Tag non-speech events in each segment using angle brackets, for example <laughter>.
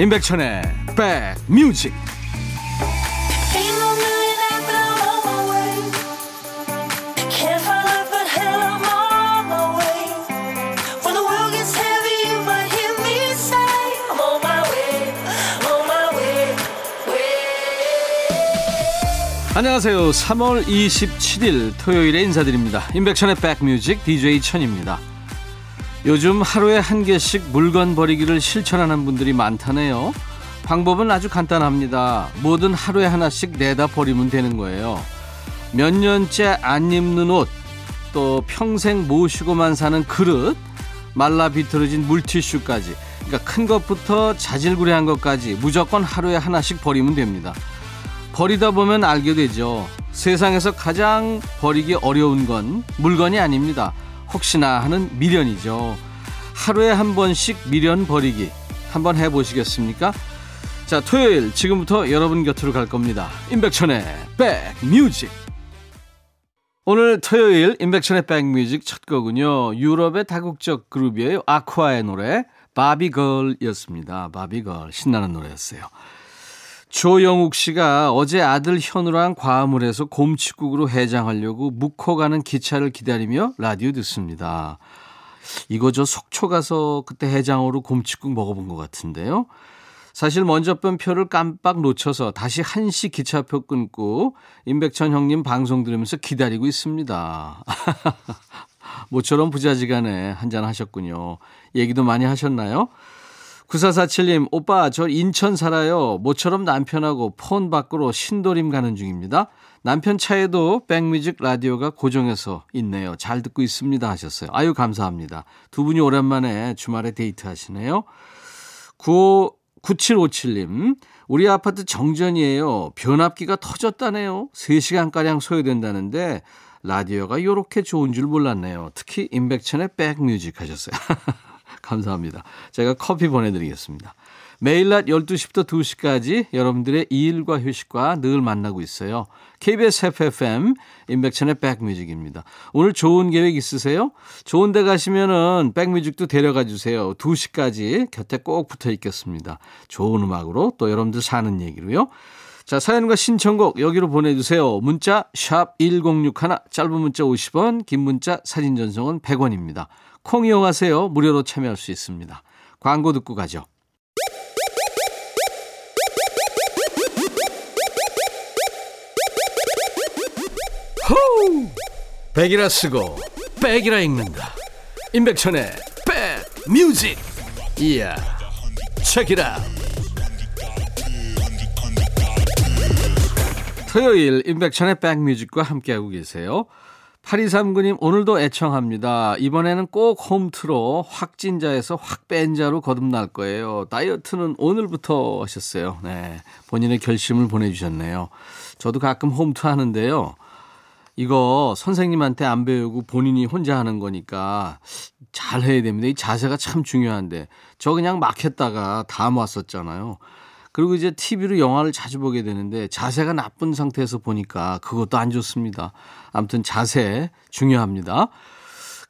임백천의 백뮤직 안녕하세요. 3월 27일 토요일에 인사드립니다. 임백천의 백뮤직 DJ 천입니다. 요즘 하루에 한 개씩 물건 버리기를 실천하는 분들이 많다네요. 방법은 아주 간단합니다. 뭐든 하루에 하나씩 내다 버리면 되는 거예요. 몇 년째 안 입는 옷, 또 평생 모시고만 사는 그릇, 말라 비틀어진 물티슈까지, 그러니까 큰 것부터 자질구레한 것까지 무조건 하루에 하나씩 버리면 됩니다. 버리다 보면 알게 되죠. 세상에서 가장 버리기 어려운 건 물건이 아닙니다. 혹시나 하는 미련이죠. 하루에 한 번씩 미련 버리기 한번 해보시겠습니까? 자, 토요일 지금부터 여러분 곁으로 갈 겁니다. 임백천의 백뮤직. 오늘 토요일 임백천의 백뮤직 첫 곡은요. 유럽의 다국적 그룹이에요. 아쿠아의 노래 바비걸이었습니다. 바비걸 신나는 노래였어요. 조영욱 씨가 어제 아들 현우랑 과음을 해서 곰치국으로 해장하려고 묵호 가는 기차를 기다리며 라디오 듣습니다. 이거 저 속초 가서 그때 해장으로 곰치국 먹어본 것 같은데요. 사실 먼저 뺀 표를 깜빡 놓쳐서 다시 한시 기차표 끊고 임백천 형님 방송 들으면서 기다리고 있습니다. <laughs> 모처럼 부자지간에 한잔 하셨군요. 얘기도 많이 하셨나요? 9447님, 오빠, 저 인천 살아요. 모처럼 남편하고 폰 밖으로 신도림 가는 중입니다. 남편 차에도 백뮤직 라디오가 고정해서 있네요. 잘 듣고 있습니다. 하셨어요. 아유, 감사합니다. 두 분이 오랜만에 주말에 데이트 하시네요. 95, 9757님, 우리 아파트 정전이에요. 변압기가 터졌다네요. 3시간가량 소요된다는데, 라디오가 이렇게 좋은 줄 몰랐네요. 특히 임백천의 백뮤직 하셨어요. <laughs> 감사합니다. 제가 커피 보내드리겠습니다. 매일 낮 12시부터 2시까지 여러분들의 일과 휴식과 늘 만나고 있어요. KBS FFM 인백천의 백뮤직입니다. 오늘 좋은 계획 있으세요? 좋은 데 가시면은 백뮤직도 데려가 주세요. 2시까지 곁에 꼭 붙어 있겠습니다. 좋은 음악으로 또 여러분들 사는 얘기로요. 자, 사연과 신청곡 여기로 보내주세요. 문자 샵 1061, 짧은 문자 50원, 긴 문자 사진 전송은 100원입니다. 콩 이용하세요. 무료로 참여할 수 있습니다. 광고 듣고 가죠. 호우! 백이라 쓰고 백이라 읽는다. 임백천의 백 뮤직. 이야. 책이라. 토요일 임백천의 백뮤직과 함께하고 계세요. 8239님, 오늘도 애청합니다. 이번에는 꼭 홈트로 확진자에서 확뺀자로 거듭날 거예요. 다이어트는 오늘부터 하셨어요. 네. 본인의 결심을 보내주셨네요. 저도 가끔 홈트 하는데요. 이거 선생님한테 안 배우고 본인이 혼자 하는 거니까 잘 해야 됩니다. 이 자세가 참 중요한데. 저 그냥 막 했다가 다 모았었잖아요. 그리고 이제 TV로 영화를 자주 보게 되는데 자세가 나쁜 상태에서 보니까 그것도 안 좋습니다. 아무튼 자세 중요합니다.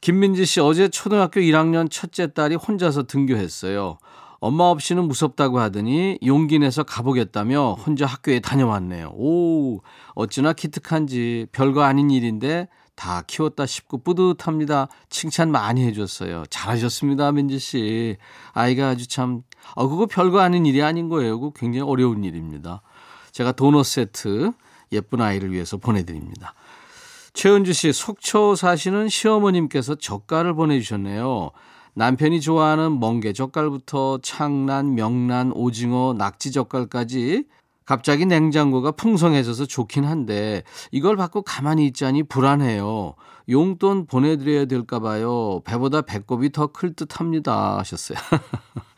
김민지 씨 어제 초등학교 1학년 첫째 딸이 혼자서 등교했어요. 엄마 없이는 무섭다고 하더니 용기 내서 가보겠다며 혼자 학교에 다녀왔네요. 오, 어찌나 기특한지 별거 아닌 일인데 다 키웠다 싶고 뿌듯합니다. 칭찬 많이 해줬어요. 잘하셨습니다, 민지 씨. 아이가 아주 참, 아, 그거 별거 아닌 일이 아닌 거예요. 그거 굉장히 어려운 일입니다. 제가 도넛 세트 예쁜 아이를 위해서 보내드립니다. 최은주 씨, 속초 사시는 시어머님께서 젓갈을 보내주셨네요. 남편이 좋아하는 멍게 젓갈부터 창란, 명란, 오징어, 낙지 젓갈까지 갑자기 냉장고가 풍성해져서 좋긴 한데 이걸 받고 가만히 있자니 불안해요. 용돈 보내드려야 될까 봐요. 배보다 배꼽이 더 클 듯합니다 하셨어요. <laughs>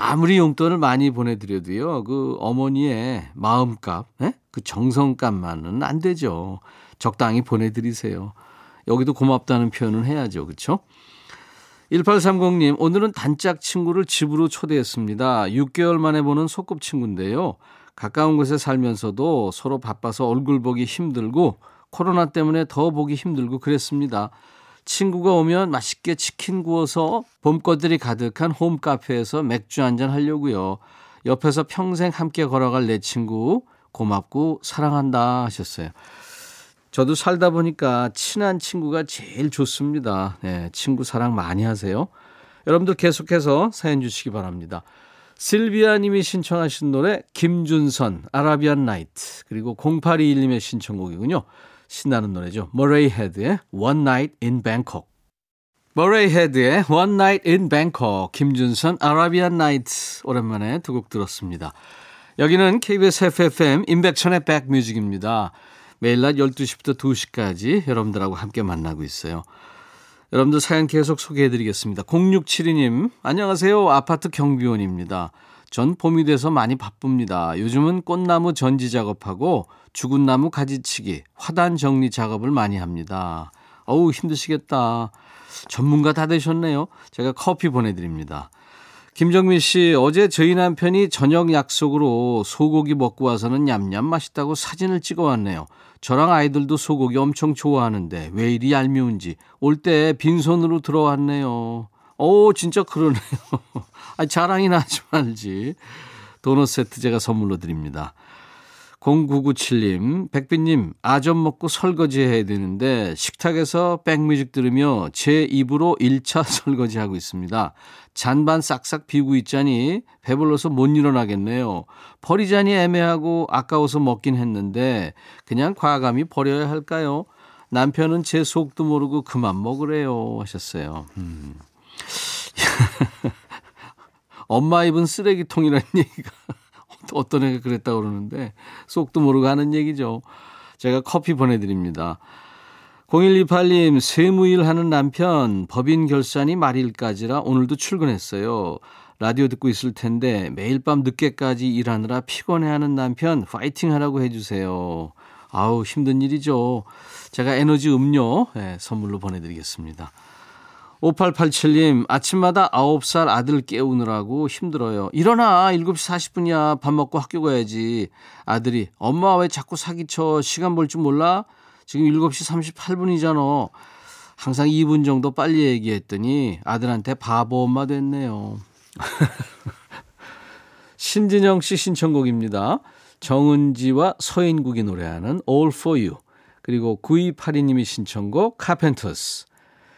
아무리 용돈을 많이 보내드려도요. 그 어머니의 마음값, 에? 예? 그 정성값만은 안 되죠. 적당히 보내드리세요. 여기도 고맙다는 표현을 해야죠. 그렇죠? 1830님, 오늘은 단짝 친구를 집으로 초대했습니다. 6개월 만에 보는 소꿉친구인데요. 가까운 곳에 살면서도 서로 바빠서 얼굴 보기 힘들고 코로나 때문에 더 보기 힘들고 그랬습니다. 친구가 오면 맛있게 치킨 구워서 봄꽃들이 가득한 홈카페에서 맥주 한잔 하려고요. 옆에서 평생 함께 걸어갈 내 친구 고맙고 사랑한다 하셨어요. 저도 살다 보니까 친한 친구가 제일 좋습니다. 네, 친구 사랑 많이 하세요. 여러분들 계속해서 사연 주시기 바랍니다. 실비아 님이 신청하신 노래 김준선 아라비안 나이트 그리고 0821님의 신청곡이군요. 신나는 노래죠. 머레이 헤드의 One Night in Bangkok. 머레이 헤드의 One Night in Bangkok, 김준선 아라비안 나이트 오랜만에 두 곡 들었습니다. 여기는 KBS FFM 인백천의 백뮤직입니다. 매일 낮 12시부터 2시까지 여러분들하고 함께 만나고 있어요. 여러분들 사연 계속 소개해 드리겠습니다. 0672님, 안녕하세요. 아파트 경비원입니다. 전 봄이 돼서 많이 바쁩니다. 요즘은 꽃나무 전지 작업하고 죽은 나무 가지치기, 화단 정리 작업을 많이 합니다. 어우, 힘드시겠다. 전문가 다 되셨네요. 제가 커피 보내드립니다. 김정민 씨, 어제 저희 남편이 저녁 약속으로 소고기 먹고 와서는 냠냠 맛있다고 사진을 찍어 왔네요. 저랑 아이들도 소고기 엄청 좋아하는데 왜 이리 얄미운지 올 때 빈손으로 들어왔네요. 오, 진짜 그러네요. <laughs> 아, 자랑이나 하지 말지. 도넛 세트 제가 선물로 드립니다. 0997님, 백빈님, 아점 먹고 설거지 해야 되는데 식탁에서 백뮤직 들으며 제 입으로 1차 <laughs> 설거지 하고 있습니다. 잔반 싹싹 비우고 있자니 배불러서 못 일어나겠네요. 버리자니 애매하고 아까워서 먹긴 했는데 그냥 과감히 버려야 할까요? 남편은 제 속도 모르고 그만 먹으래요 하셨어요. 음. <laughs> 엄마 입은 쓰레기통이라는 <laughs> 얘기가 어떤 애가 그랬다고 그러는데 속도 모르고 하는 얘기죠. 제가 커피 보내드립니다. 0128님, 세무일 하는 남편, 법인 결산이 말일까지라 오늘도 출근했어요. 라디오 듣고 있을 텐데 매일 밤 늦게까지 일하느라 피곤해하는 남편 파이팅 하라고 해주세요. 아우, 힘든 일이죠. 제가 에너지 음료 네, 선물로 보내드리겠습니다. 5887님, 아침마다 9살 아들 깨우느라고 힘들어요. 일어나, 7시 40분이야. 밥 먹고 학교 가야지. 아들이, 엄마 왜 자꾸 사기쳐? 시간 볼 줄 몰라? 지금 7시 38분이잖아. 항상 2분 정도 빨리 얘기했더니 아들한테 바보 엄마 됐네요. <laughs> 신진영 씨 신청곡입니다. 정은지와 서인국이 노래하는 All For You. 그리고 9282님이 신청곡 Carpenters.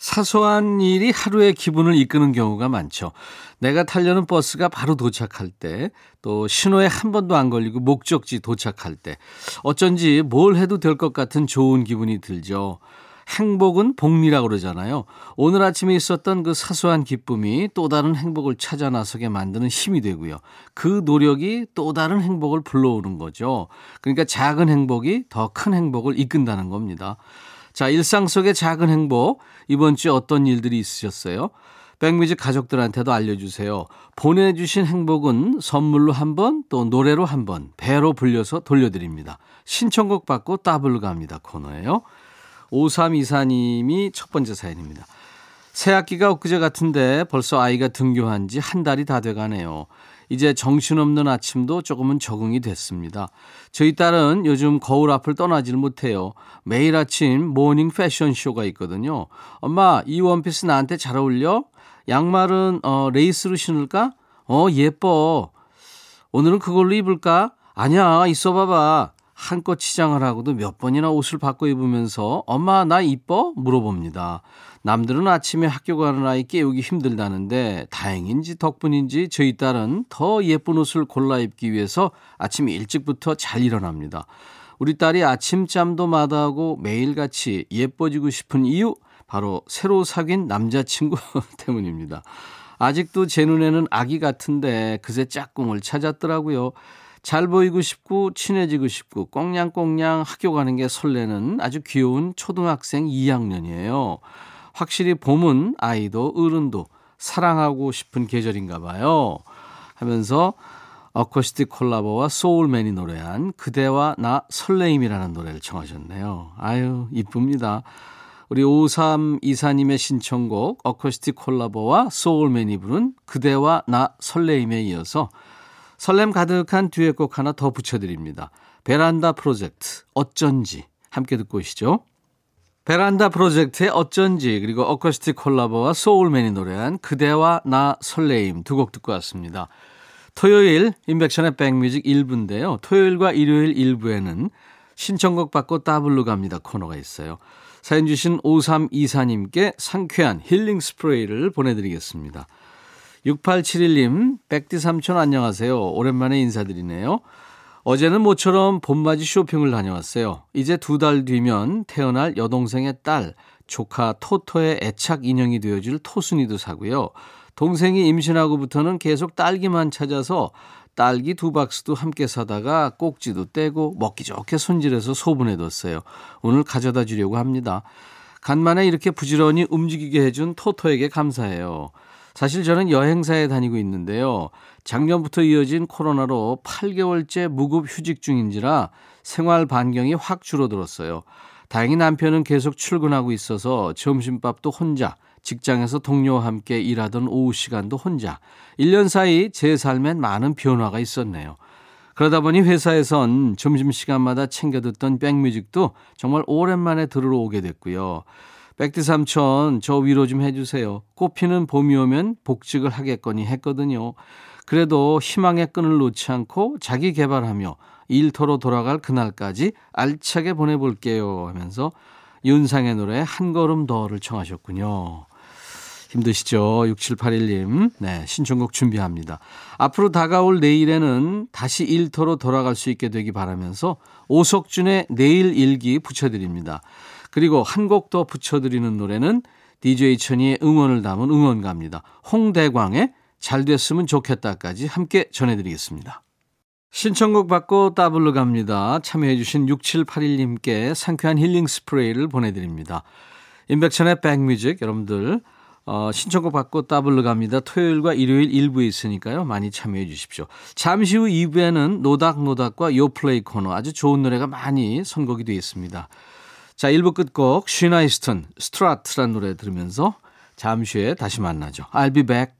사소한 일이 하루의 기분을 이끄는 경우가 많죠. 내가 타려는 버스가 바로 도착할 때, 또 신호에 한 번도 안 걸리고 목적지 도착할 때, 어쩐지 뭘 해도 될 것 같은 좋은 기분이 들죠. 행복은 복리라고 그러잖아요. 오늘 아침에 있었던 그 사소한 기쁨이 또 다른 행복을 찾아 나서게 만드는 힘이 되고요. 그 노력이 또 다른 행복을 불러오는 거죠. 그러니까 작은 행복이 더 큰 행복을 이끈다는 겁니다. 자, 일상 속의 작은 행복. 이번 주에 어떤 일들이 있으셨어요? 백뮤직 가족들한테도 알려주세요. 보내주신 행복은 선물로 한 번, 또 노래로 한 번, 배로 불려서 돌려드립니다. 신청곡 받고 따블로 갑니다. 코너예요. 5324님이 첫 번째 사연입니다. 새 학기가 엊그제 같은데 벌써 아이가 등교한 지 한 달이 다 돼가네요. 이제 정신없는 아침도 조금은 적응이 됐습니다. 저희 딸은 요즘 거울 앞을 떠나질 못해요. 매일 아침 morning 패션쇼가 있거든요. 엄마, 이 원피스 나한테 잘 어울려? 양말은 어, 레이스로 신을까? 어, 예뻐. 오늘은 그걸로 입을까? 아니야, 있어 봐봐. 한껏 치장을 하고도 몇 번이나 옷을 바꿔 입으면서 엄마 나 이뻐? 물어봅니다. 남들은 아침에 학교 가는 아이 깨우기 힘들다는데 다행인지 덕분인지 저희 딸은 더 예쁜 옷을 골라 입기 위해서 아침 일찍부터 잘 일어납니다. 우리 딸이 아침잠도 마다하고 매일같이 예뻐지고 싶은 이유 바로 새로 사귄 남자친구 <laughs> 때문입니다. 아직도 제 눈에는 아기 같은데 그새 짝꿍을 찾았더라고요. 잘 보이고 싶고 친해지고 싶고 꽁냥꽁냥 학교 가는 게 설레는 아주 귀여운 초등학생 2학년이에요. 확실히 봄은 아이도 어른도 사랑하고 싶은 계절인가 봐요. 하면서 어쿠스틱 콜라보와 소울맨이 노래한 그대와 나 설레임이라는 노래를 청하셨네요. 아유, 이쁩니다. 우리 5324님의 신청곡 어쿠스틱 콜라보와 소울맨이 부른 그대와 나 설레임에 이어서 설렘 가득한 듀엣곡 하나 더 붙여드립니다. 베란다 프로젝트 어쩐지 함께 듣고 오시죠. 베란다 프로젝트의 어쩐지 그리고 어쿠스틱 콜라보와 소울맨이 노래한 그대와 나 설레임 두 곡 듣고 왔습니다. 토요일 인백션의 백뮤직 1부인데요. 토요일과 일요일 1부에는 신청곡 받고 따블로 갑니다 코너가 있어요. 사연 주신 5324님께 상쾌한 힐링 스프레이를 보내드리겠습니다. 6871님, 백디 삼촌 안녕하세요. 오랜만에 인사드리네요. 어제는 모처럼 봄맞이 쇼핑을 다녀왔어요. 이제 두 달 뒤면 태어날 여동생의 딸, 조카 토토의 애착 인형이 되어줄 토순이도 사고요. 동생이 임신하고부터는 계속 딸기만 찾아서 딸기 두 박스도 함께 사다가 꼭지도 떼고 먹기 좋게 손질해서 소분해뒀어요. 오늘 가져다 주려고 합니다. 간만에 이렇게 부지런히 움직이게 해준 토토에게 감사해요. 사실 저는 여행사에 다니고 있는데요. 작년부터 이어진 코로나로 8개월째 무급 휴직 중인지라 생활 반경이 확 줄어들었어요. 다행히 남편은 계속 출근하고 있어서 점심밥도 혼자, 직장에서 동료와 함께 일하던 오후 시간도 혼자. 1년 사이 제 삶엔 많은 변화가 있었네요. 그러다 보니 회사에선 점심시간마다 챙겨 듣던 백뮤직도 정말 오랜만에 들으러 오게 됐고요. 백디 삼촌, 저 위로 좀 해주세요. 꽃피는 봄이 오면 복직을 하겠거니 했거든요. 그래도 희망의 끈을 놓지 않고 자기 개발하며 일터로 돌아갈 그날까지 알차게 보내볼게요 하면서 윤상의 노래 한 걸음 더를 청하셨군요. 힘드시죠? 6781님. 네, 신청곡 준비합니다. 앞으로 다가올 내일에는 다시 일터로 돌아갈 수 있게 되기 바라면서 오석준의 내일 일기 붙여드립니다. 그리고 한 곡 더 붙여드리는 노래는 DJ 천이의 응원을 담은 응원가입니다. 홍대광의 잘 됐으면 좋겠다까지 함께 전해드리겠습니다. 신청곡 받고 따블로 갑니다. 참여해주신 6781님께 상쾌한 힐링 스프레이를 보내드립니다. 인백천의 백뮤직 여러분들 어, 신청곡 받고 따블로 갑니다. 토요일과 일요일 일부에 있으니까요. 많이 참여해 주십시오. 잠시 후 2부에는 노닥노닥과 요플레이 코너 아주 좋은 노래가 많이 선곡이 되어 있습니다. 자, 1부 끝곡 쉬나 이스턴 Strut란 노래 들으면서 잠시 후에 다시 만나죠. I'll be back.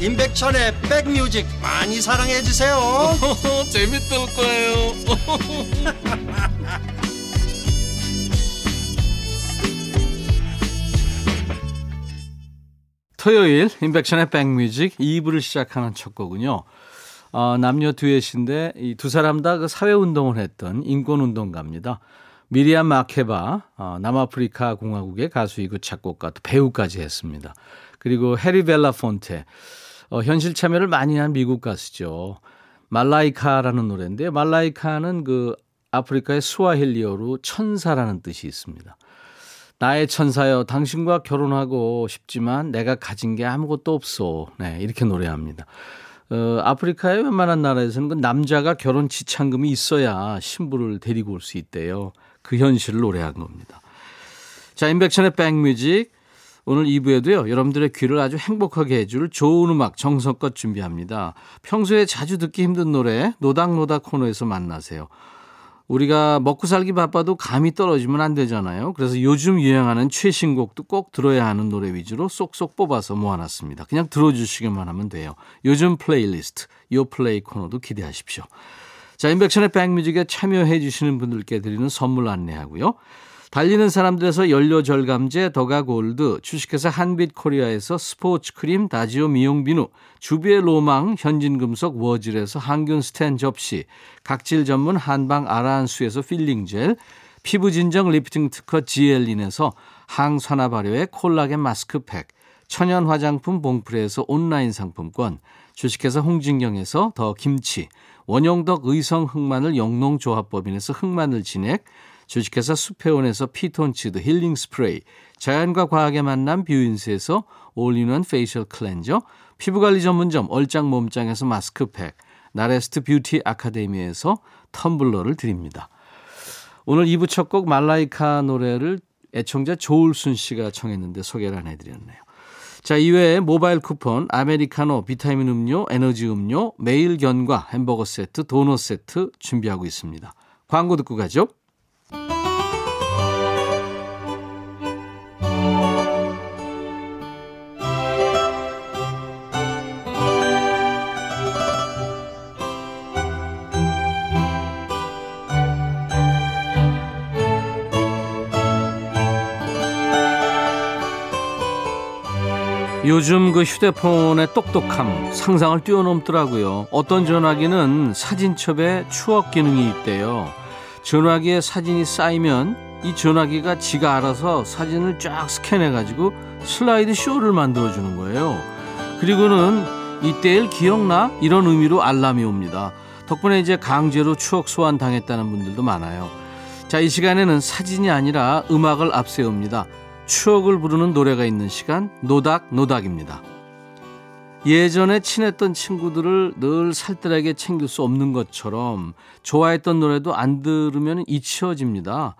임백천의 백뮤직 많이 사랑해 주세요 <laughs> 재밌을 거예요 <laughs> 토요일 인백션의 백뮤직 2부를 시작하는 첫 곡은요. 어, 남녀 듀엣인데 이 두 사람 다 그 사회 운동을 했던 인권 운동가입니다. 미리암 마케바 어, 남아프리카 공화국의 가수이고 작곡가 또 배우까지 했습니다. 그리고 해리 벨라폰테 어, 현실 참여를 많이 한 미국 가수죠. 말라이카라는 노래인데 말라이카는 그 아프리카의 스와힐리어로 천사라는 뜻이 있습니다. 나의 천사여 당신과 결혼하고 싶지만 내가 가진 게 아무것도 없어. 네, 이렇게 노래합니다. 어, 아프리카의 웬만한 나라에서는 그 남자가 결혼 지참금이 있어야 신부를 데리고 올 수 있대요. 그 현실을 노래한 겁니다. 자, 인백천의 백뮤직. 오늘 2부에도요, 여러분들의 귀를 아주 행복하게 해줄 좋은 음악 정성껏 준비합니다. 평소에 자주 듣기 힘든 노래, 노닥노닥 코너에서 만나세요. 우리가 먹고 살기 바빠도 감이 떨어지면 안 되잖아요. 그래서 요즘 유행하는 최신곡도 꼭 들어야 하는 노래 위주로 쏙쏙 뽑아서 모아놨습니다. 그냥 들어주시기만 하면 돼요. 요즘 플레이리스트, 요 플레이 코너도 기대하십시오. 자, 임백천의 백뮤직에 참여해 주시는 분들께 드리는 선물 안내하고요. 달리는 사람들에서 연료 절감제 더가 골드, 주식회사 한빛 코리아에서 스포츠 크림 다지오 미용 비누, 주부의 로망 현진금속 워즐에서 항균 스텐 접시, 각질 전문 한방 아라한수에서 필링 젤, 피부 진정 리프팅 특허 지엘린에서 항산화 발효의 콜라겐 마스크팩, 천연 화장품 봉프레에서 온라인 상품권, 주식회사 홍진경에서 더 김치, 원용덕 의성 흑마늘 영농조합법인에서 흑마늘 진액, 주식회사 수페온에서 피톤치드 힐링 스프레이, 자연과 과학의 만남 뷰인스에서 all-in-one facial cleanser, 피부관리 전문점 얼짱 몸짱에서 마스크팩, 나레스트 뷰티 아카데미에서 텀블러를 드립니다. 오늘 2부 첫 곡 말라이카 노래를 애청자 조울순 씨가 청했는데 소개를 안 해드렸네요. 자, 이외에 모바일 쿠폰, 아메리카노, 비타민 음료, 에너지 음료, 매일 견과, 햄버거 세트, 도넛 세트 준비하고 있습니다. 광고 듣고 가죠. 요즘 그 휴대폰의 똑똑함 상상을 뛰어넘더라고요. 어떤 전화기는 사진첩에 추억 기능이 있대요. 전화기에 사진이 쌓이면 이 전화기가 지가 알아서 사진을 쫙 스캔해가지고 슬라이드 쇼를 만들어주는 거예요. 그리고는 이때일 기억나? 이런 의미로 알람이 옵니다. 덕분에 이제 강제로 추억 소환 당했다는 분들도 많아요. 자, 이 시간에는 사진이 아니라 음악을 앞세웁니다. 추억을 부르는 노래가 있는 시간 노닥 노닥입니다. 예전에 친했던 친구들을 늘 살뜰하게 챙길 수 없는 것처럼 좋아했던 노래도 안 들으면 잊혀집니다.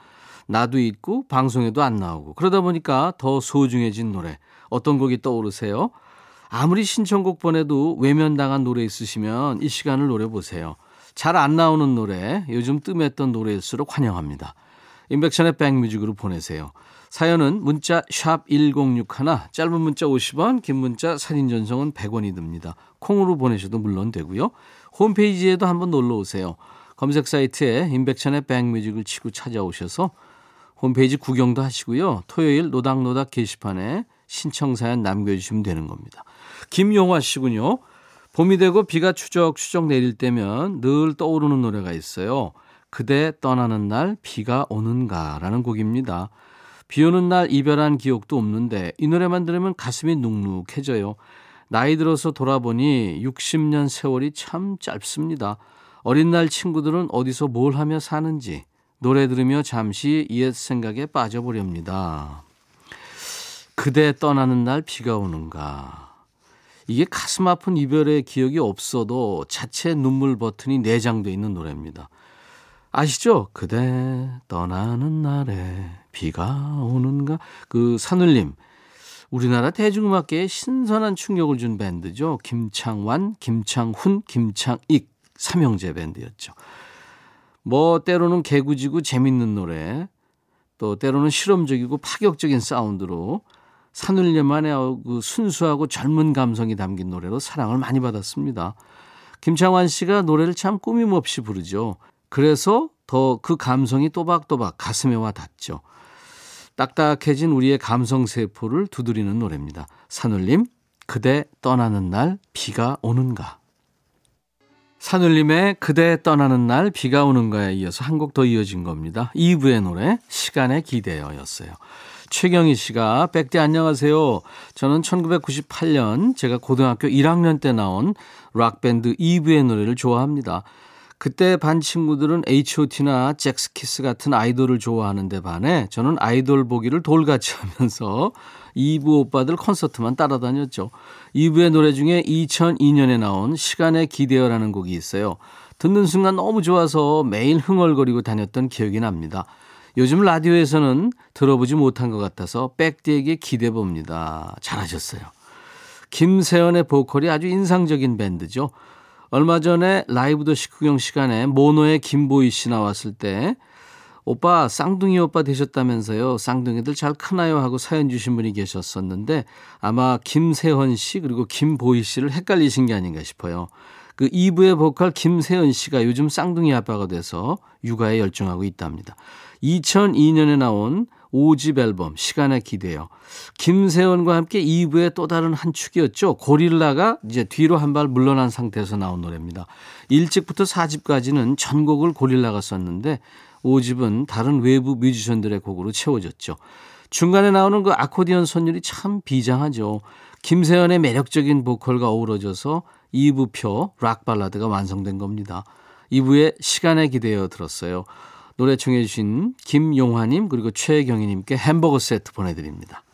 나도 잊고 방송에도 안 나오고 그러다 보니까 더 소중해진 노래 어떤 곡이 떠오르세요? 아무리 신청곡 보내도 외면당한 노래 있으시면 이 시간을 노려보세요. 잘 안 나오는 노래 요즘 뜸했던 노래일수록 환영합니다. 인백션의 백뮤직으로 보내세요. 사연은 문자 샵 1061, 짧은 문자 50원, 긴 문자 사진 전송은 100원이 듭니다. 콩으로 보내셔도 물론 되고요. 홈페이지에도 한번 놀러 오세요. 검색 사이트에 인백천의 백뮤직을 치고 찾아오셔서 홈페이지 구경도 하시고요. 토요일 노닥노닥 게시판에 신청 사연 남겨주시면 되는 겁니다. 김용화 씨군요. 봄이 되고 비가 추적추적 내릴 때면 늘 떠오르는 노래가 있어요. 그대 떠나는 날 비가 오는가라는 곡입니다. 비 오는 날 이별한 기억도 없는데 이 노래만 들으면 가슴이 눅눅해져요. 나이 들어서 돌아보니 60년 세월이 참 짧습니다. 어린 날 친구들은 어디서 뭘 하며 사는지 노래 들으며 잠시 옛 생각에 빠져보렵니다. 그대 떠나는 날 비가 오는가. 이게 가슴 아픈 이별의 기억이 없어도 자체 눈물 버튼이 내장돼 있는 노래입니다. 아시죠? 그대 떠나는 날에 비가 오는가? 그 산울림. 우리나라 대중음악계에 신선한 충격을 준 밴드죠. 김창완, 김창훈, 김창익 삼형제 밴드였죠. 뭐 때로는 개구지고 재밌는 노래, 또 때로는 실험적이고 파격적인 사운드로 산울림만의 그 순수하고 젊은 감성이 담긴 노래로 사랑을 많이 받았습니다. 김창완 씨가 노래를 참 꾸밈없이 부르죠. 그래서 더 그 감성이 또박또박 가슴에 와 닿죠. 딱딱해진 우리의 감성 세포를 두드리는 노래입니다. 산울림, 그대 떠나는 날 비가 오는가. 산울림의 그대 떠나는 날 비가 오는가에 이어서 한 곡 더 이어진 겁니다. 2부의 노래 시간에 기대어였어요. 최경희 씨가 백대 안녕하세요. 저는 1998년 제가 고등학교 1학년 때 나온 락밴드 2부의 노래를 좋아합니다. 그때 반 친구들은 H.O.T나 잭스키스 같은 아이돌을 좋아하는데 반해 저는 아이돌 보기를 돌같이 <laughs> 하면서 2부 오빠들 콘서트만 따라다녔죠. 2부의 노래 중에 2002년에 나온 시간에 기대어라는 곡이 있어요. 듣는 순간 너무 좋아서 매일 흥얼거리고 다녔던 기억이 납니다. 요즘 라디오에서는 들어보지 못한 것 같아서 백디에게 기대 봅니다. 잘하셨어요. 김세연의 보컬이 아주 인상적인 밴드죠. 얼마 전에 라이브 더 식후경 시간에 모노의 김보희 씨 나왔을 때 오빠 쌍둥이 오빠 되셨다면서요. 쌍둥이들 잘 크나요? 하고 사연 주신 분이 계셨었는데 아마 김세헌 씨 그리고 김보희 씨를 헷갈리신 게 아닌가 싶어요. 그 2부의 보컬 김세은 씨가 요즘 쌍둥이 아빠가 돼서 육아에 열중하고 있답니다. 2002년에 나온 5집 앨범 시간에 기대요. 김세원과 함께 2부의 또 다른 한 축이었죠. 고릴라가 이제 뒤로 한 발 물러난 상태에서 나온 노래입니다. 1집부터 4집까지는 전곡을 고릴라가 썼는데 5집은 다른 외부 뮤지션들의 곡으로 채워졌죠. 중간에 나오는 그 아코디언 선율이 참 비장하죠. 김세연의 매력적인 보컬과 어우러져서 2부표 락 발라드가 완성된 겁니다. 2부에 시간에 기대어 들었어요. 노래 청해 주신 김용화님 그리고 최경희님께 햄버거 세트 보내드립니다.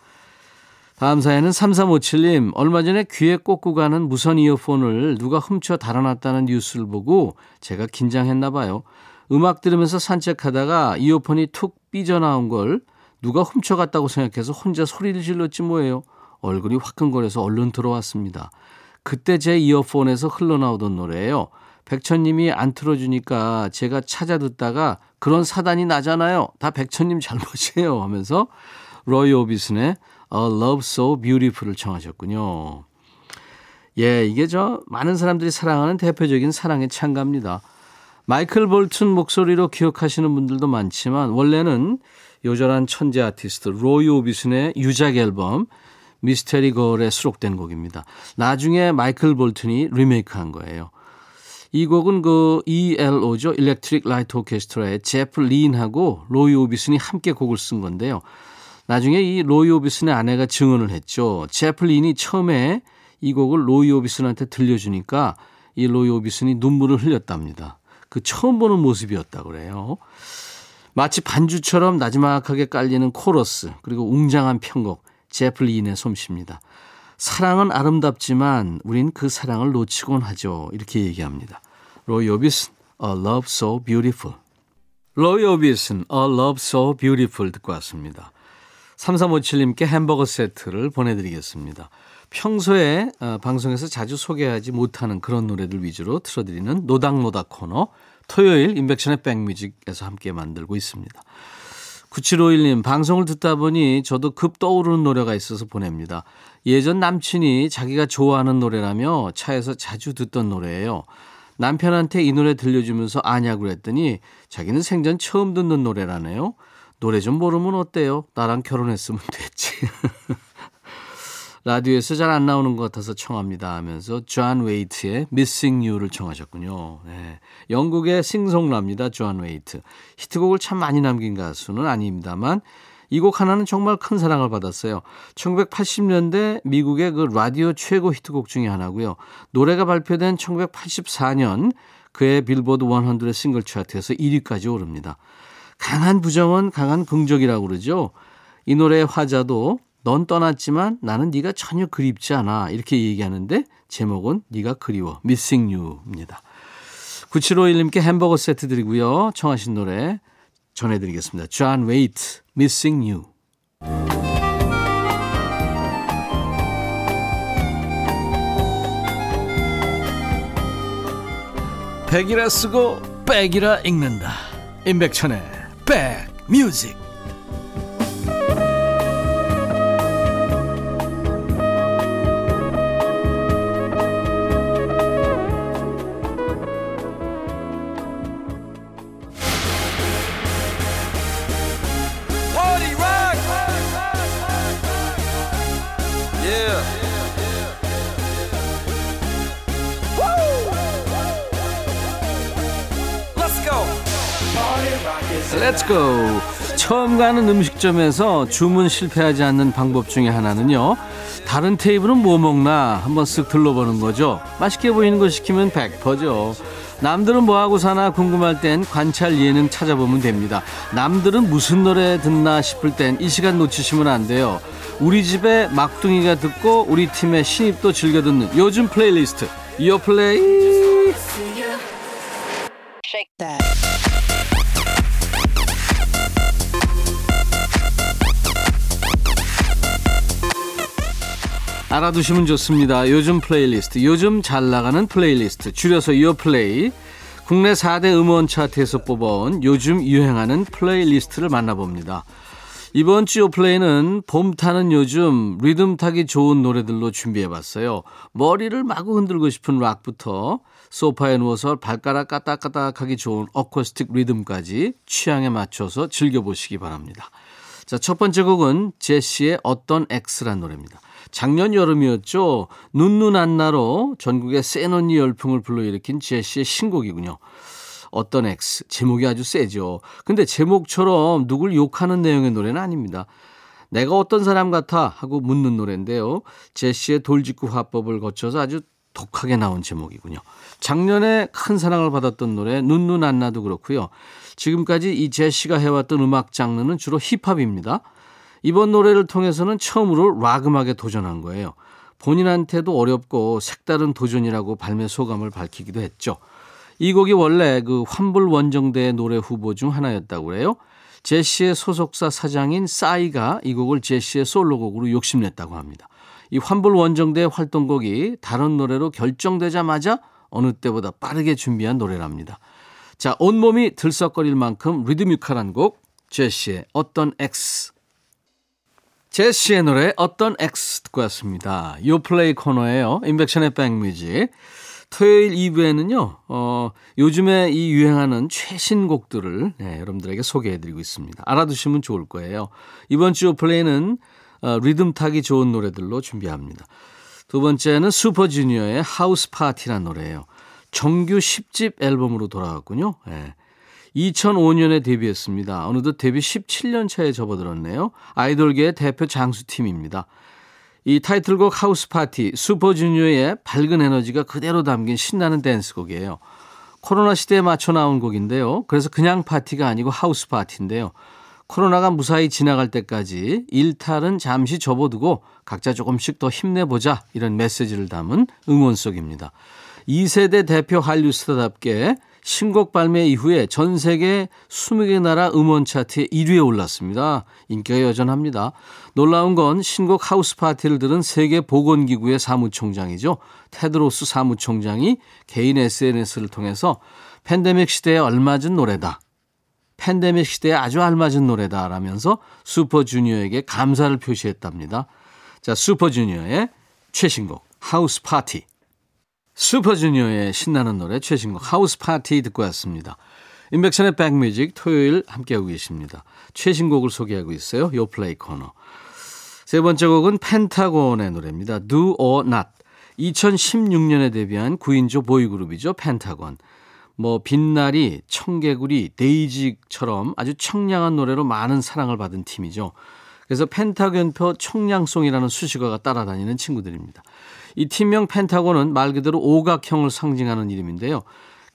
다음 사연은 3357님. 얼마 전에 귀에 꽂고 가는 무선 이어폰을 누가 훔쳐 달아났다는 뉴스를 보고 제가 긴장했나 봐요. 음악 들으면서 산책하다가 이어폰이 툭 삐져나온 걸 누가 훔쳐갔다고 생각해서 혼자 소리를 질렀지 뭐예요. 얼굴이 화끈거려서 얼른 들어왔습니다. 그때 제 이어폰에서 흘러나오던 노래예요. 백천님이 안 틀어주니까 제가 찾아 듣다가 그런 사단이 나잖아요. 다 백천님 잘못이에요 하면서 로이 오비슨의 A Love So Beautiful을 청하셨군요. 예, 이게 저 많은 사람들이 사랑하는 대표적인 사랑의 찬가입니다. 마이클 볼튼 목소리로 기억하시는 분들도 많지만 원래는 요절한 천재 아티스트 로이 오비슨의 유작 앨범 Mystery Girl에 수록된 곡입니다. 나중에 마이클 볼튼이 리메이크한 거예요. 이 곡은 그 ELO죠. Electric Light Orchestra의 제프 린하고 로이 오비슨이 함께 곡을 쓴 건데요. 나중에 이 로이 오비슨의 아내가 증언을 했죠. 제프 린이 처음에 이 곡을 로이 오비슨한테 들려주니까 이 로이 오비슨이 눈물을 흘렸답니다. 그 처음 보는 모습이었다 그래요. 마치 반주처럼 나지막하게 깔리는 코러스 그리고 웅장한 편곡 제프 린의 솜씨입니다. 사랑은 아름답지만 우린 그 사랑을 놓치곤 하죠. 이렇게 얘기합니다. 로이 오비슨, A Love So Beautiful. 로이 오비슨, A Love So Beautiful 듣고 왔습니다. 3357님께 햄버거 세트를 보내드리겠습니다. 평소에 어, 방송에서 자주 소개하지 못하는 그런 노래들 위주로 틀어드리는 노닥노닥 코너 토요일 임백천의 백뮤직에서 함께 만들고 있습니다. 9751님 방송을 듣다 보니 저도 급 떠오르는 노래가 있어서 보냅니다. 예전 남친이 자기가 좋아하는 노래라며 차에서 자주 듣던 노래예요. 남편한테 이 노래 들려주면서 아냐고 그랬더니 자기는 생전 처음 듣는 노래라네요. 노래 좀 모르면 어때요? 나랑 결혼했으면 됐지. <laughs> 라디오에서 잘 안 나오는 것 같아서 청합니다 하면서 존 웨이트의 Missing You를 청하셨군요. 네. 영국의 싱송라입니다. 존 웨이트. 히트곡을 참 많이 남긴 가수는 아닙니다만 이 곡 하나는 정말 큰 사랑을 받았어요. 1980년대 미국의 그 라디오 최고 히트곡 중의 하나고요. 노래가 발표된 1984년 그해 빌보드 100 싱글 차트에서 1위까지 오릅니다. 강한 부정은 강한 긍정이라고 그러죠. 이 노래의 화자도 넌 떠났지만 나는 네가 전혀 그립지 않아 이렇게 얘기하는데 제목은 네가 그리워 Missing You입니다. 9751님께 햄버거 세트 드리고요. 청하신 노래 전해드리겠습니다. John Waite, Missing You. 백이라 쓰고 백이라 읽는다. 임백천의 백뮤직. Let's go 처음 가는 음식점에서 주문 실패하지 않는 방법 중에 하나는요. 다른 테이블은 뭐 먹나 한번 쓱 둘러보는 거죠. 맛있게 보이는 거 시키면 100%죠. 남들은 뭐하고 사나 궁금할 땐 관찰 예능 찾아보면 됩니다. 남들은 무슨 노래 듣나 싶을 땐 이 시간 놓치시면 안 돼요. 우리 집에 막둥이가 듣고 우리 팀의 신입도 즐겨 듣는 요즘 플레이리스트. 이어 플레이 알아두시면 좋습니다. 요즘 플레이리스트, 요즘 잘 나가는 플레이리스트, 줄여서 요플레이. 국내 4대 음원 차트에서 뽑아온 요즘 유행하는 playlist를 만나봅니다. 이번 주 요플레이는 봄 타는 요즘 리듬 타기 좋은 노래들로 준비해봤어요. 머리를 마구 흔들고 싶은 락부터 소파에 누워서 발가락 까딱까딱하기 좋은 어쿠스틱 리듬까지 취향에 맞춰서 즐겨보시기 바랍니다. 자, 첫 번째 곡은 제시의 어떤 X란 노래입니다. 작년 여름이었죠. 눈눈 안나로 전국의 센 언니 열풍을 불러일으킨 제시의 신곡이군요. 어떤 X. 제목이 아주 세죠. 근데 제목처럼 누굴 욕하는 내용의 노래는 아닙니다. 내가 어떤 사람 같아 하고 묻는 노래인데요. 제시의 돌직구 화법을 거쳐서 아주 독하게 나온 제목이군요. 작년에 큰 사랑을 받았던 노래 눈눈 안나도 그렇고요. 지금까지 이 제시가 해왔던 음악 장르는 주로 힙합입니다. 이번 노래를 통해서는 처음으로 락 음악에 도전한 거예요. 본인한테도 어렵고 색다른 도전이라고 발매 소감을 밝히기도 했죠. 이 곡이 원래 그 환불 원정대의 노래 후보 중 하나였다고 그래요. 제시의 소속사 사장인 싸이가 이 곡을 제시의 솔로곡으로 욕심냈다고 합니다. 이 환불 원정대 활동곡이 다른 노래로 결정되자마자 어느 때보다 빠르게 준비한 노래랍니다. 자, 온몸이 들썩거릴 만큼 리드미컬한 곡 제시의 어떤 X 제시의 노래 어떤 X 듣고 왔습니다. 요플레이 코너예요. 인백션의 백뮤직. 토요일 2부에는요, 어, 요즘에 이 유행하는 최신 곡들을 네, 여러분들에게 소개해드리고 있습니다. 알아두시면 좋을 거예요. 이번 주 플레이는 어, 리듬 타기 좋은 노래들로 준비합니다. 두 번째는 슈퍼주니어의 House Party란 노래예요. 정규 10집 앨범으로 돌아왔군요. 네. 2005년에 데뷔했습니다. 어느덧 데뷔 17년 차에 접어들었네요. 아이돌계의 대표 장수팀입니다. 이 타이틀곡 House Party 슈퍼주니어의 밝은 에너지가 그대로 담긴 신나는 댄스곡이에요. 코로나 시대에 맞춰 나온 곡인데요. 그래서 그냥 파티가 아니고 house party인데요. 코로나가 무사히 지나갈 때까지 일탈은 잠시 접어두고 각자 조금씩 더 힘내보자 이런 메시지를 담은 응원송입니다. 2세대 대표 한류 스타답게 신곡 발매 이후에 전 세계 20개 나라 음원 차트에 1위에 올랐습니다. 인기가 여전합니다. 놀라운 건 신곡 하우스 파티를 들은 세계 보건기구의 사무총장이죠. 테드로스 사무총장이 개인 SNS를 통해서 팬데믹 시대에 얼맞은 노래다. 팬데믹 시대에 아주 알맞은 노래다 라면서 슈퍼주니어에게 감사를 표시했답니다. 자, 슈퍼주니어의 최신곡 House Party. 슈퍼주니어의 신나는 노래 최신곡 House Party 듣고 왔습니다. 임백천의 백뮤직 토요일 함께하고 계십니다. 최신곡을 소개하고 있어요. 요플레이 코너. 세 번째 곡은 펜타곤의 노래입니다. Do or Not. 2016년에 데뷔한 9인조 보이그룹이죠. 펜타곤. 뭐 빛나리, 청개구리, 데이지처럼 아주 청량한 노래로 많은 사랑을 받은 팀이죠. 그래서 펜타곤표 청량송이라는 수식어가 따라다니는 친구들입니다. 이 팀명 펜타곤은 말 그대로 오각형을 상징하는 이름인데요.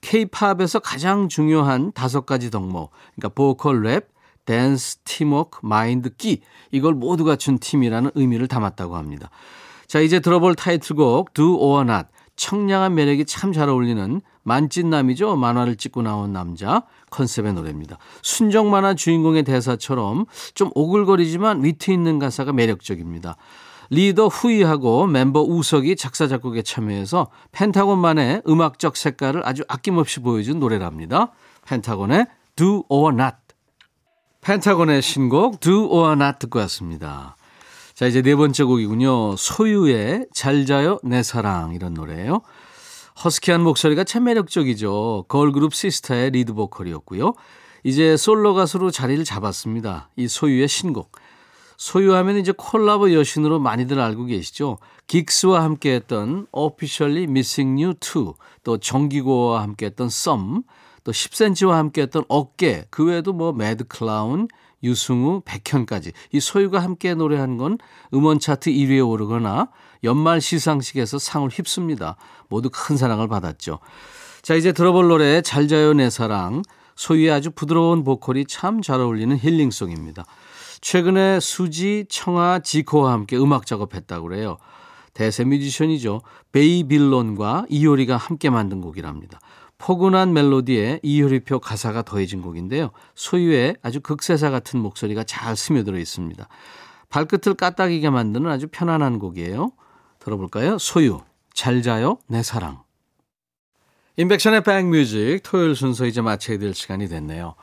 K-팝에서 가장 중요한 다섯 가지 덕목, 그러니까 보컬 랩, 댄스, 팀워크, 마인드, 끼 이걸 모두 갖춘 팀이라는 의미를 담았다고 합니다. 자, 이제 들어볼 타이틀곡 Do or Not. 청량한 매력이 참 잘 어울리는 만찢남이죠. 만화를 찢고 나온 남자 컨셉의 노래입니다. 순정 만화 주인공의 대사처럼 좀 오글거리지만 위트 있는 가사가 매력적입니다. 리더 후이하고 멤버 우석이 작사 작곡에 참여해서 펜타곤만의 음악적 색깔을 아주 아낌없이 보여준 노래랍니다. 펜타곤의 Do or Not. 펜타곤의 신곡 Do or Not 듣고 왔습니다. 자, 이제 네 번째 곡이군요. 소유의 잘 자요 내 사랑 이런 노래예요. 허스키한 목소리가 참 매력적이죠. 걸그룹 시스타의 리드 보컬이었고요. 이제 솔로 가수로 자리를 잡았습니다. 이 소유의 신곡. 소유하면 이제 콜라보 여신으로 많이들 알고 계시죠. 긱스와 함께했던 Officially Missing You, Too, 또 정기고와 함께했던 썸, 또 10cm와 함께했던 어깨, 그 외에도 뭐 매드 클라운, 유승우, 백현까지 이 소유가 함께 노래한 건 음원 차트 1위에 오르거나 연말 시상식에서 상을 휩습니다. 모두 큰 사랑을 받았죠. 자, 이제 들어볼 노래 잘 자요 내 사랑. 소유의 아주 부드러운 보컬이 참 잘 어울리는 힐링송입니다. 최근에 수지, 청아, 지코와 함께 음악 작업했다고 그래요. 대세 뮤지션이죠. 베이빌론과 이효리가 함께 만든 곡이랍니다. 포근한 멜로디에 이효리표 가사가 더해진 곡인데요. 소유의 아주 극세사 같은 목소리가 잘 스며들어 있습니다. 발끝을 까딱이게 만드는 아주 편안한 곡이에요. 들어볼까요? 소유, 잘 자요, 내 사랑. 인백션의 백뮤직 토요일 순서 이제 마쳐야 될 시간이 됐네요.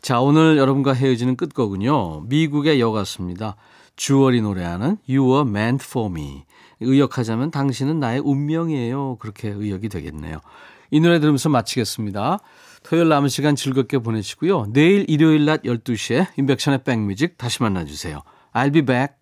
자, 오늘 여러분과 헤어지는 끝곡은요. 미국의 여가수입니다. 주얼이 노래하는 You were meant for me. 의역하자면 당신은 나의 운명이에요. 그렇게 의역이 되겠네요. 이 노래 들으면서 마치겠습니다. 토요일 남은 시간 즐겁게 보내시고요. 내일 일요일 낮 12시에 인백션의 백뮤직 다시 만나주세요. I'll be back.